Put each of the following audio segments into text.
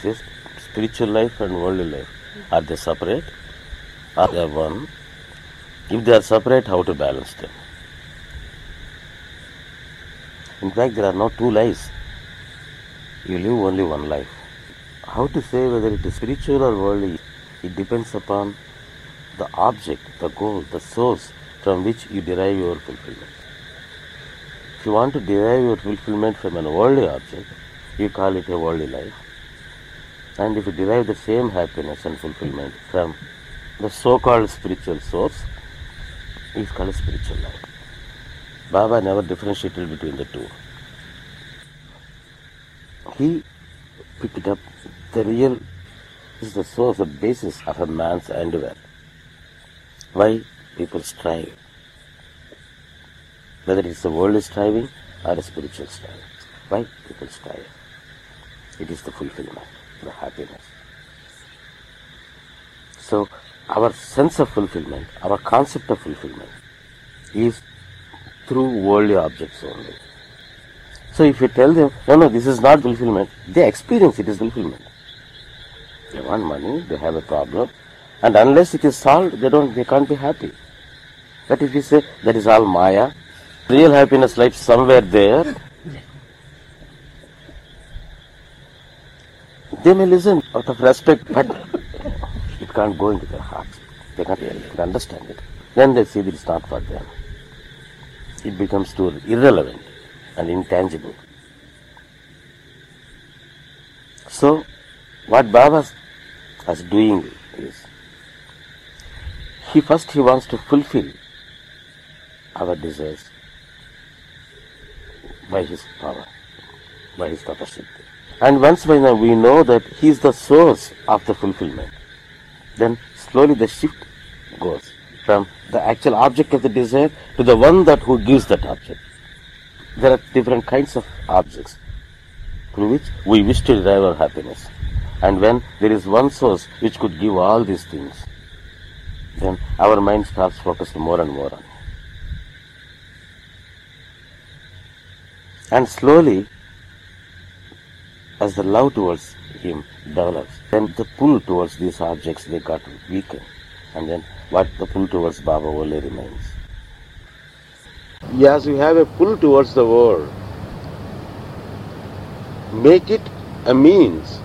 Says spiritual life and worldly life. Are they separate? Are they one? If they are separate, how to balance them? In fact, there are no two lives. You live only one life. How to say whether it is spiritual or worldly? It depends upon the object, the goal, the source from which you derive your fulfillment. If you want to derive your fulfillment from an worldly object, you call it a worldly life. And if you derive the same happiness and fulfillment from the so-called spiritual source, it's called spiritual life. Baba never differentiated between the two. He picked up the real this is the source, the basis of a man's endeavor. Why people strive. Whether it's a worldly striving or a spiritual striving. Why people strive? It is the fulfillment, the happiness. So our sense of fulfillment, our concept of fulfillment is through worldly objects only. So if you tell them, no, no, this is not fulfillment, they experience it is fulfillment. They want money, they have a problem, and unless it is solved, they don't, they can't be happy. But if you say that is all Maya, real happiness lies somewhere there, they may listen out of respect, but it can't go into their hearts. They can't understand it. Then they see that it's not for them. It becomes too irrelevant and intangible. So, what Baba is doing is, he first he wants to fulfill our desires by his power, by his capacity. And once we know, we know that he is the source of the fulfillment, then slowly the shift goes from the actual object of the desire to the one that who gives that object. There are different kinds of objects through which we wish to derive our happiness. And when there is one source which could give all these things, then our mind starts focused more and more on it. And slowly, as the love towards him develops, then the pull towards these objects they got weakened. And then what the pull towards Baba only remains. Yes, you have a pull towards the world. Make it a means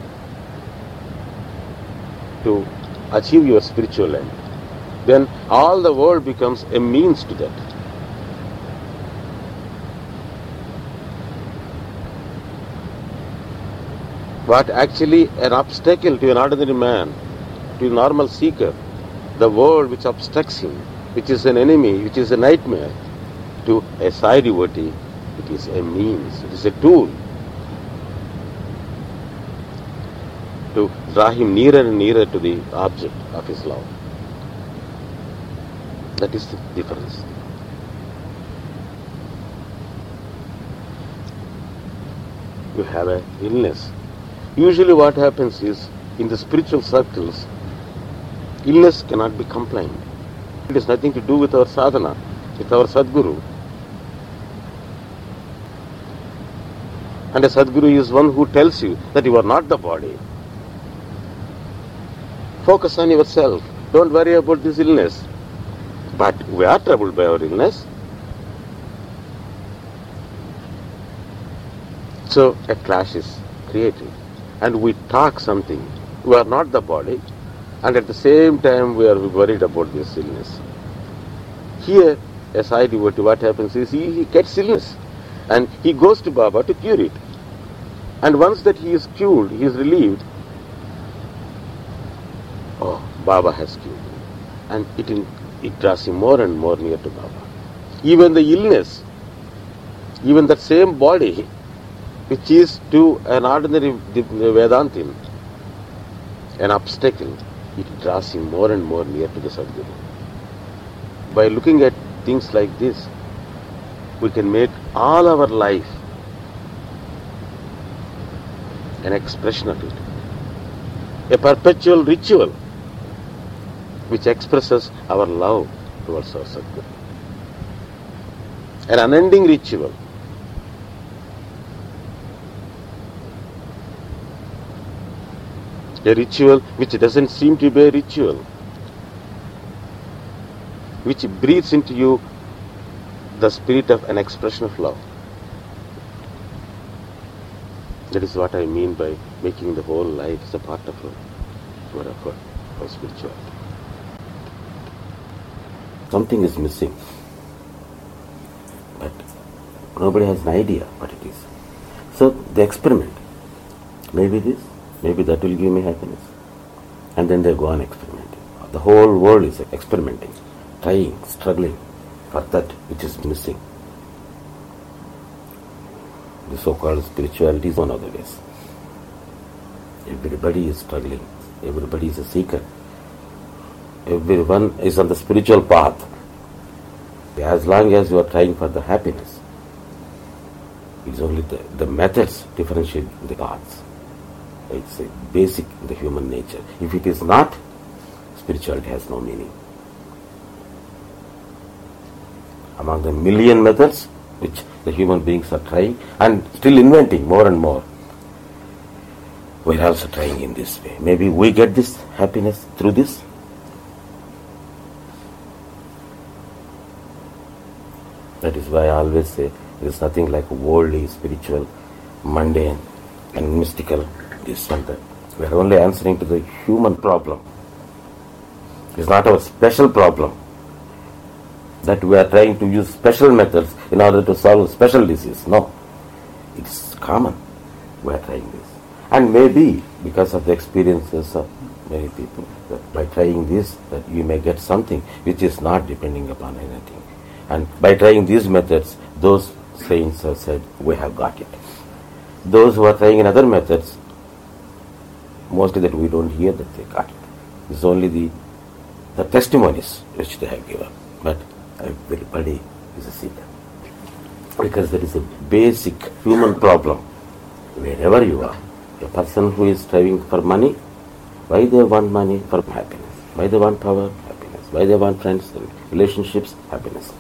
to achieve your spiritual end. Then all the world becomes a means to that. What actually an obstacle to an ordinary man, to a normal seeker, the world which obstructs him, which is an enemy, which is a nightmare, to a Sai devotee, it is a means, it is a tool to draw him nearer and nearer to the object of his love. That is the difference. You have an illness. Usually, what happens is in the spiritual circles, illness cannot be complained. It has nothing to do with our sadhana, with our Sadguru. And a Sadguru is one who tells you that you are not the body. Focus on yourself. Don't worry about this illness. But we are troubled by our illness. So a clash is created. And we talk something. We are not the body. And at the same time we are worried about this illness. Here, a Sai devotee, what happens is he, he gets illness. And he goes to Baba to cure it. And once that he is cured, he is relieved, oh, Baba has cured him. And it, in, it draws him more and more near to Baba. Even the illness, even that same body, which is to an ordinary Vedantin, an obstacle, it draws him more and more near to the Sadguru. By looking at things like this, we can make all our life an expression of it. A perpetual ritual which expresses our love towards our Sadguru. An unending ritual. A ritual which doesn't seem to be a ritual, which breathes into you the spirit of an expression of love. That is what I mean by making the whole life as a part of your effort for spirituality. Something is missing, but nobody has an idea what it is. So they experiment. Maybe this, maybe that will give me happiness. And then they go on experimenting. The whole world is experimenting, trying, struggling for that which is missing. The so-called spirituality is one of the ways. Everybody is struggling. Everybody is a seeker. Everyone is on the spiritual path. As long as you are trying for the happiness, it's only the, the methods differentiate the paths. It's a basic in the human nature. If it is not, spirituality has no meaning. Among the million methods which the human beings are trying and still inventing more and more, we're also trying in this way. Maybe we get this happiness through this. That is why I always say there is nothing like worldly, spiritual, mundane, and mystical, this and that. We are only answering to the human problem. It's not our special problem that we are trying to use special methods in order to solve special disease. No. It's common. We are trying this. And maybe because of the experiences of many people, that by trying this, that you may get something which is not depending upon anything. And by trying these methods, those saints have said, we have got it. Those who are trying in other methods, mostly that we don't hear that they got it. It's only the, the testimonies which they have given. But everybody is a seeker. Because there is a basic human problem wherever you are. A person who is striving for money, why they want money? For happiness. Why they want power? Happiness. Why they want friends, and relationships? Happiness.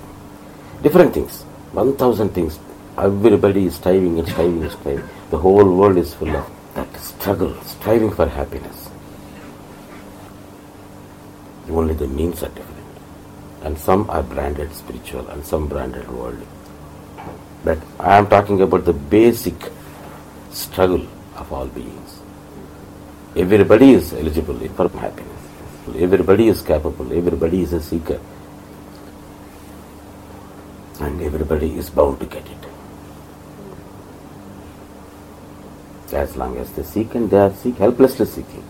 Different things. 1000 things. Everybody is striving and striving and striving. The whole world is full of struggle, striving for happiness. Only the means are different. And some are branded spiritual and some branded worldly. But I am talking about the basic struggle of all beings. Everybody is eligible for happiness. Everybody is capable. Everybody is a seeker. And everybody is bound to get it. As long as they seek and they are seek, helplessly seeking.